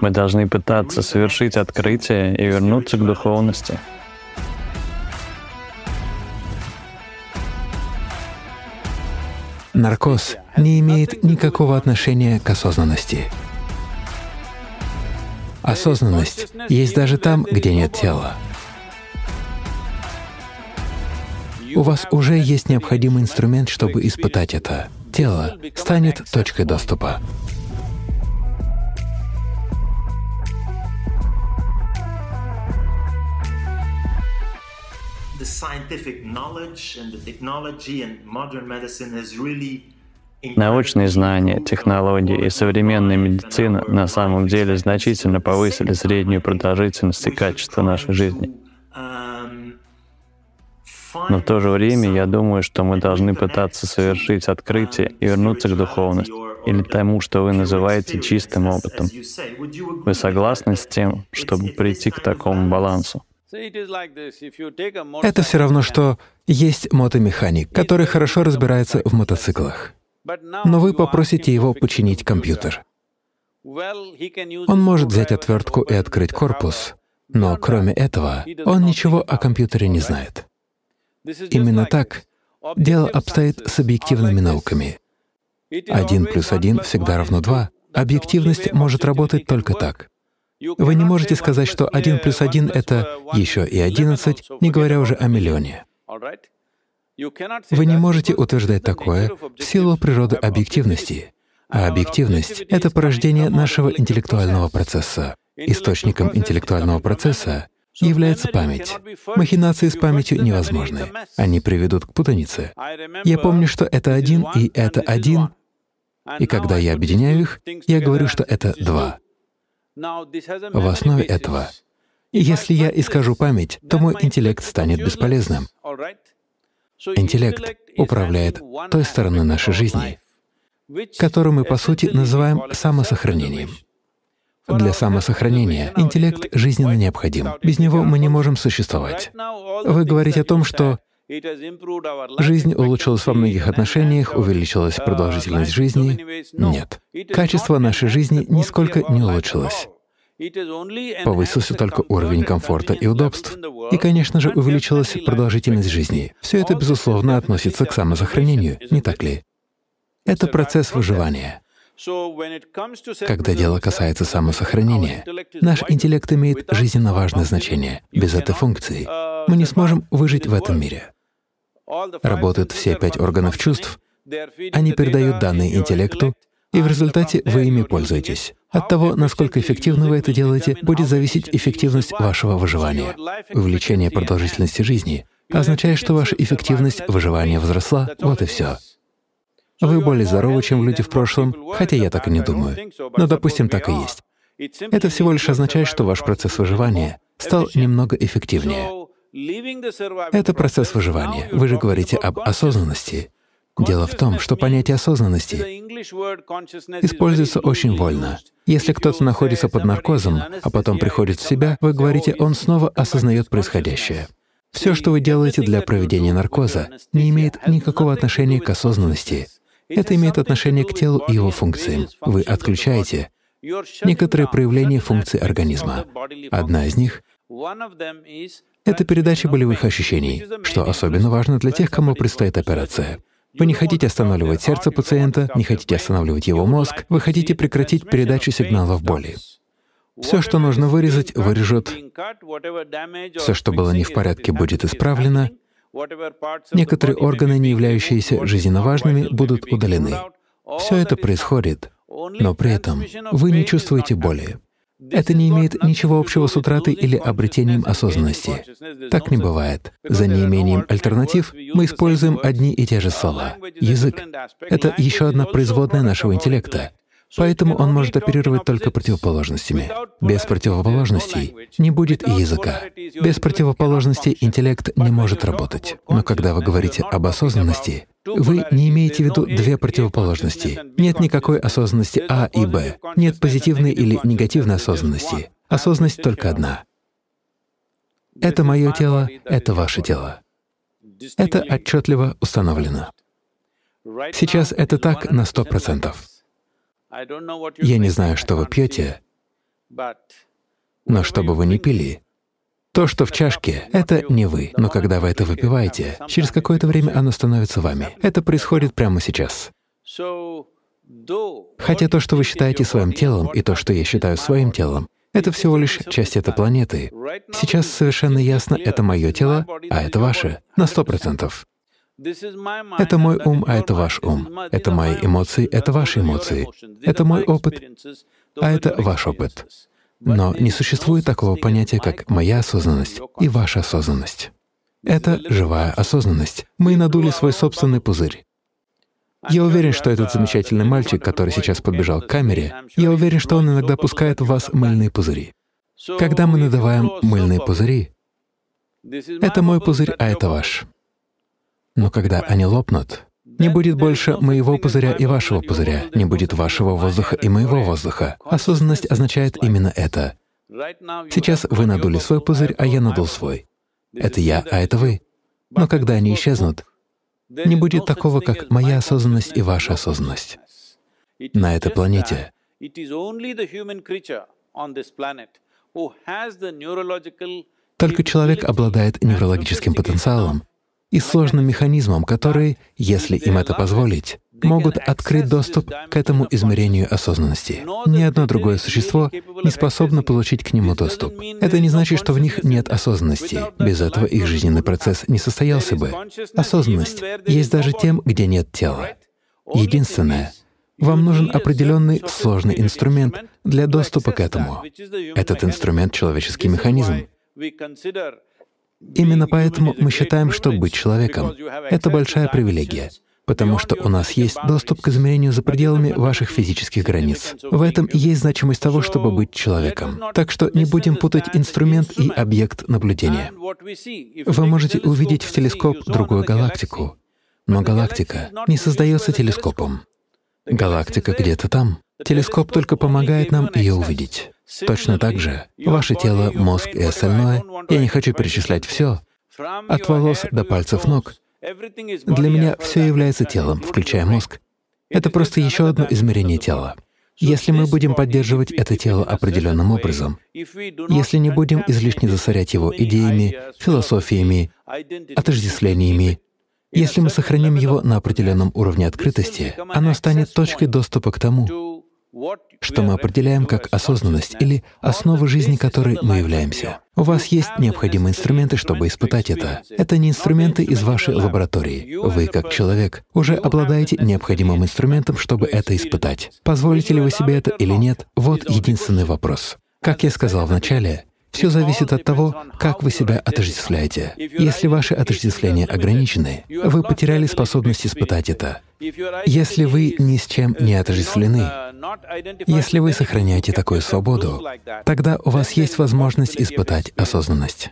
Мы должны пытаться совершить открытие и вернуться к духовности. Наркоз не имеет никакого отношения к осознанности. Осознанность есть даже там, где нет тела. У вас уже есть необходимый инструмент, чтобы испытать это. Тело станет точкой доступа. Научные знания, технологии и современная медицина на самом деле значительно повысили среднюю продолжительность и качество нашей жизни. Но в то же время я думаю, что мы должны пытаться совершить открытие и вернуться к духовности, или тому, что вы называете чистым опытом. Вы согласны с тем, чтобы прийти к такому балансу? Это все равно, что есть мотомеханик, который хорошо разбирается в мотоциклах. Но вы попросите его починить компьютер. Он может взять отвертку и открыть корпус, но кроме этого он ничего о компьютере не знает. Именно так дело обстоит с объективными науками. Один плюс один всегда равно два. Объективность может работать только так. Вы не можете сказать, что один плюс один — это еще и одиннадцать, не говоря уже о миллионе. Вы не можете утверждать такое в силу природы объективности. А объективность — это порождение нашего интеллектуального процесса. Источником интеллектуального процесса является память. Махинации с памятью невозможны. Они приведут к путанице. Я помню, что это один и это один, и когда я объединяю их, я говорю, что это два. В основе этого, если я искажу память, то мой интеллект станет бесполезным. Интеллект управляет той стороной нашей жизни, которую мы, по сути, называем самосохранением. Для самосохранения интеллект жизненно необходим. Без него мы не можем существовать. Вы говорите о том, что жизнь улучшилась во многих отношениях, увеличилась продолжительность жизни. Нет. Качество нашей жизни нисколько не улучшилось. Повысился только уровень комфорта и удобств. И, конечно же, увеличилась продолжительность жизни. Все это, безусловно, относится к самосохранению, не так ли? Это процесс выживания. Когда дело касается самосохранения, наш интеллект имеет жизненно важное значение. Без этой функции мы не сможем выжить в этом мире. Работают все пять органов чувств, они передают данные интеллекту, и в результате вы ими пользуетесь. От того, насколько эффективно вы это делаете, будет зависеть эффективность вашего выживания. Увеличение продолжительности жизни означает, что ваша эффективность выживания возросла, вот и все. Вы более здоровы, чем люди в прошлом, хотя я так и не думаю. Но, допустим, так и есть. Это всего лишь означает, что ваш процесс выживания стал немного эффективнее. Это процесс выживания. Вы же говорите об осознанности. Дело в том, что понятие осознанности используется очень вольно. Если кто-то находится под наркозом, а потом приходит в себя, вы говорите, он снова осознает происходящее. Все, что вы делаете для проведения наркоза, не имеет никакого отношения к осознанности. Это имеет отношение к телу и его функциям. Вы отключаете некоторые проявления функций организма. Одна из них — это передача болевых ощущений, что особенно важно для тех, кому предстоит операция. Вы не хотите останавливать сердце пациента, не хотите останавливать его мозг, вы хотите прекратить передачу сигналов боли. Все, что нужно вырезать, вырежут. Все, что было не в порядке, будет исправлено. Некоторые органы, не являющиеся жизненно важными, будут удалены. Все это происходит, но при этом вы не чувствуете боли. Это не имеет ничего общего с утратой или обретением осознанности. Так не бывает. За неимением альтернатив мы используем одни и те же слова. Язык — это еще одна производная нашего интеллекта. Поэтому он может оперировать только противоположностями. Без противоположностей не будет и языка. Без противоположностей интеллект не может работать. Но когда вы говорите об осознанности, вы не имеете в виду две противоположности. Нет никакой осознанности А и Б. Нет позитивной или негативной осознанности. Осознанность только одна. Это мое тело, это ваше тело. Это отчетливо установлено. Сейчас это так на сто процентов. Я не знаю, что вы пьете, но что бы вы ни пили, то, что в чашке, — это не вы, но когда вы это выпиваете, через какое-то время оно становится вами. Это происходит прямо сейчас. Хотя то, что вы считаете своим телом, и то, что я считаю своим телом, это всего лишь часть этой планеты. Сейчас совершенно ясно, это мое тело, а это ваше, на сто процентов. Это мой ум, а это ваш ум. Это мои эмоции, это ваши эмоции. Это мой опыт, а это ваш опыт. Но не существует такого понятия, как «моя осознанность» и «ваша осознанность». Это живая осознанность. Мы надули свой собственный пузырь. Я уверен, что этот замечательный мальчик, который сейчас подбежал к камере, я уверен, что он иногда пускает в вас мыльные пузыри. Когда мы надуваем мыльные пузыри, это мой пузырь, а это ваш. Но когда они лопнут, не будет больше моего пузыря и вашего пузыря, не будет вашего воздуха и моего воздуха. Осознанность означает именно это. Сейчас вы надули свой пузырь, а я надул свой. Это я, а это вы. Но когда они исчезнут, не будет такого, как моя осознанность и ваша осознанность. На этой планете только человек обладает неврологическим потенциалом, и сложным механизмам, которые, если им это позволить, могут открыть доступ к этому измерению осознанности. Ни одно другое существо не способно получить к нему доступ. Это не значит, что в них нет осознанности. Без этого их жизненный процесс не состоялся бы. Осознанность есть даже тем, где нет тела. Единственное, вам нужен определенный сложный инструмент для доступа к этому. Этот инструмент — человеческий механизм. Именно поэтому мы считаем, что быть человеком — это большая привилегия, потому что у нас есть доступ к измерению за пределами ваших физических границ. В этом и есть значимость того, чтобы быть человеком. Так что не будем путать инструмент и объект наблюдения. Вы можете увидеть в телескоп другую галактику, но галактика не создается телескопом. Галактика где-то там. Телескоп только помогает нам ее увидеть. Точно так же ваше тело, мозг и остальное, я не хочу перечислять все, от волос до пальцев ног, для меня все является телом, включая мозг. Это просто еще одно измерение тела. Если мы будем поддерживать это тело определенным образом, если не будем излишне засорять его идеями, философиями, отождествлениями, если мы сохраним его на определенном уровне открытости, оно станет точкой доступа к тому, что мы определяем как осознанность или основу жизни, которой мы являемся. У вас есть необходимые инструменты, чтобы испытать это. Это не инструменты из вашей лаборатории. Вы, как человек, уже обладаете необходимым инструментом, чтобы это испытать. Позволите ли вы себе это или нет — вот единственный вопрос. Как я сказал вначале, все зависит от того, как вы себя отождествляете. Если ваши отождествления ограничены, вы потеряли способность испытать это. Если вы ни с чем не отождествлены, если вы сохраняете такую свободу, тогда у вас есть возможность испытать осознанность.